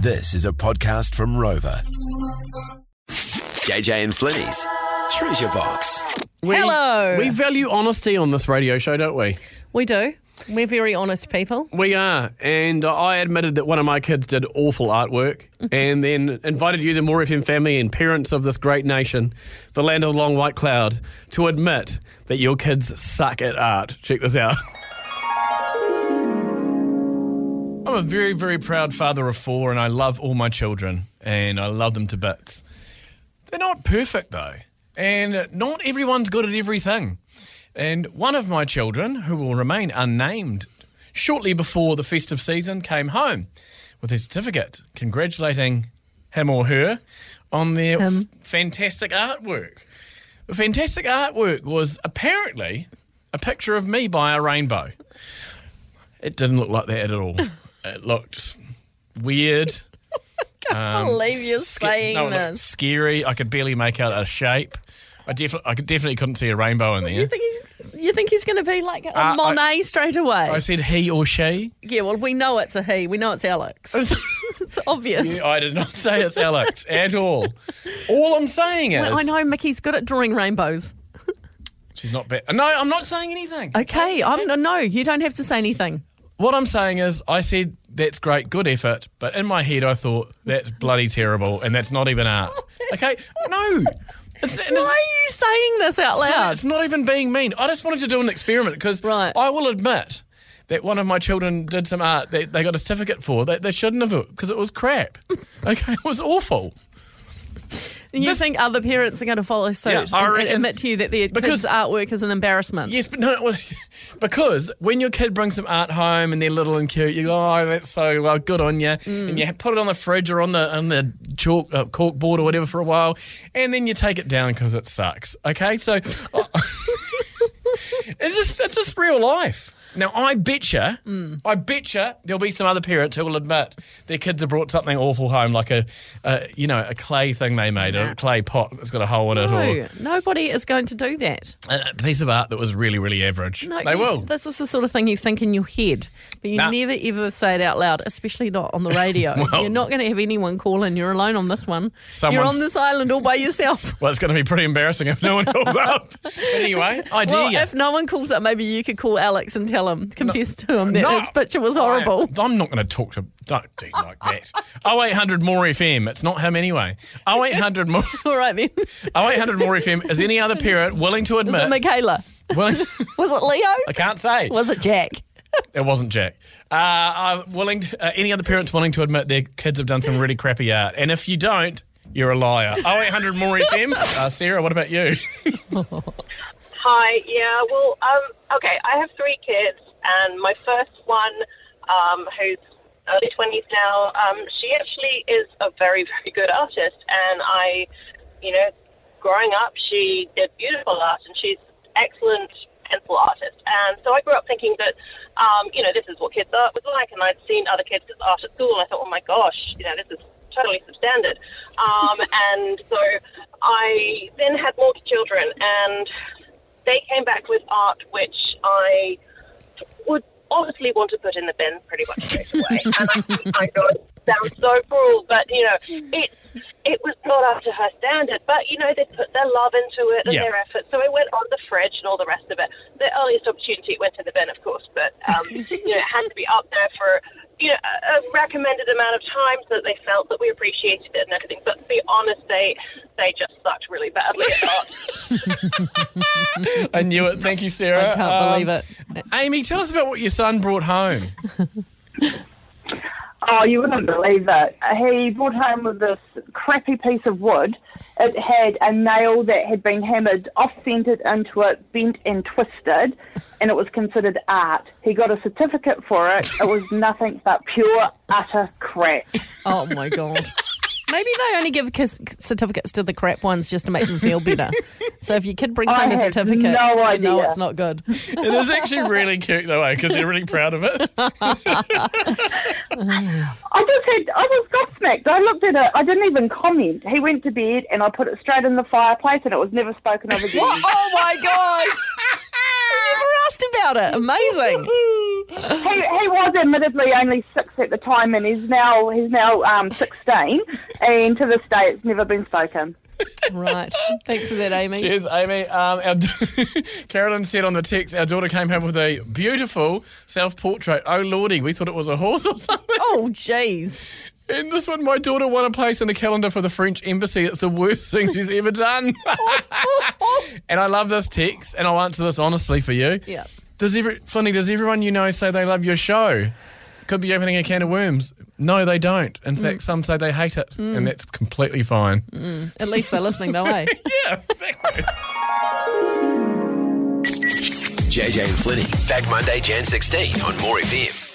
This is a podcast from Rova. JJ and Flinny's Treasure Box. We, Hello. We value honesty on this radio show, don't we? We do. We're very honest people. We are. And uh, I admitted that one of my kids did awful artwork mm-hmm. and then invited you, the More FM family and parents of this great nation, the land of the long white cloud, to admit that your kids suck at art. Check this out. I'm a very, very proud father of four, and I love all my children, and I love them to bits. They're not perfect, though, and not everyone's good at everything. And one of my children, who will remain unnamed, shortly before the festive season came home with a certificate congratulating him or her on their f- fantastic artwork. The fantastic artwork was apparently a picture of me by a rainbow. It didn't look like that at all. It looked weird. I can't believe you're Sca- saying no, it looked this. Scary. I could barely make out a shape. I definitely, I definitely couldn't see a rainbow in You there. think he's you think he's going to be like a Uh, I- Monet straight away? I said he or she. yeah, well, we know it's a he. We know it's Alex. it's obvious. Yeah, I did not say it's Alex at all. All I'm saying is, Well, I know Mickey's good at drawing rainbows. she's not bad. No, I'm not saying anything. Okay, I'm no. You don't have to say anything. What I'm saying is, I said that's great, good effort, but in my head I thought that's bloody terrible, and that's not even art. Okay, no, it's, and Why it's- are you saying this out It's not- loud? It's not even being mean. I just wanted to do an experiment because Right. I will admit that one of my children did some art that they got a certificate for that they shouldn't have because it was crap. Okay, it was awful. You this- think other parents are going to follow suit Yeah, I and- reckon- admit to you that their Because- kids' artwork is an embarrassment? Yes, but no, because when your kid brings some art home and they're little and cute, you go, "Oh, that's so well, good on you," Mm. and you put it on the fridge or on the on the chalk uh, cork board or whatever for a while, and then you take it down because it sucks. Okay, so it's just it's just real life. Now I betcha, Mm. I betcha there'll be some other parents who will admit their kids have brought something awful home, like a, a you know a clay thing they made, a clay pot that's got a hole in it, or No, nobody is going to do that. a piece of art that was really really average. No, they will. This is the sort of thing you think in your head, but you Nah. never ever say it out loud, especially not on the radio. Well- You're not going to have anyone call in. You're alone on this one. You're on this island all by yourself. Well, it's going to be pretty embarrassing if no one calls up. Anyway, I dare Well, you. if no one calls up, maybe you could call Alex and tell him, confess to him that No. his picture was horrible. I, am not going to talk to. Don't do like that. 0800 more FM. It's not him anyway. 0800 more. All right then. 0800 more FM. Is any other parent willing to Was it admit? Michaela? willing, Was it Leo? I can't say. Was it Jack? It wasn't Jack. Uh, I'm willing. Uh, any other parents willing to admit their kids have done some really crappy art? And if you don't, you're a liar. 0800 more FM. Uh, Sarah, what about you? Hi, yeah, well, um, okay, I have three kids, and my first one, um, who's early 20s now, um, she actually is a very, very good artist, and I, you know, growing up, she did beautiful art, and she's excellent pencil artist, and so I grew up thinking that, um, you know, this is what kids' art was like, and I'd seen other kids' art at school, and I thought, oh my gosh, you know, this is totally substandard. Um, and so I then had more children, and they came back with art which I would honestly want to put in the bin pretty much straight away. and I, I know it sounds so cruel, but you know, it it was not up to her standard. But you know, they put their love into it and Yeah. their effort, so it went on the fridge and all the rest of it. The earliest opportunity it went in the bin, of course, but um, you know, it had to be up there for you know a a recommended amount of time so that they felt that we appreciated it and everything. But to be honest, they they just sucked really badly at art. I knew it. Thank you, Sarah. I can't Um, believe it. Amy, tell us about what your son brought home. Oh, you wouldn't believe it. He brought home with this crappy piece of wood. It had a nail that had been hammered off-centered into it, bent and twisted, and it was considered art. He got a certificate for it. It was nothing but pure, utter crap. Oh my god. Maybe they only give kiss certificates to the crap ones just to make them feel better. So if your kid brings I home a certificate, no you know it's not good. It is actually really cute, though, eh, because they're really proud of it. I just had, I was gobsmacked. I looked at it. I didn't even comment. He went to bed, and I put it straight in the fireplace, and it was never spoken of again. oh my gosh! I never asked about it. Amazing. He, he was admittedly only six at the time, and he's now he's now um, sixteen, and to this day, it's never been spoken. Right. Thanks for that, Amy. Cheers, Amy. Um, our, Carolyn said on the text, our daughter came home with a beautiful self-portrait. Oh lordy, we thought it was a horse or something. Oh, jeez. And this one, my daughter won a place in the calendar for the French embassy. It's the worst thing she's ever done. and I love this text, and I'll answer this honestly for you. Yeah. Does every Funny? Does everyone you know say they love your show? Could be opening a can of worms. No, they don't. In fact, some say they hate it, and that's completely fine. At least they're listening, though, eh? Yeah, exactly. JJ and Flinny. Back Monday, Jan 16 on More FM.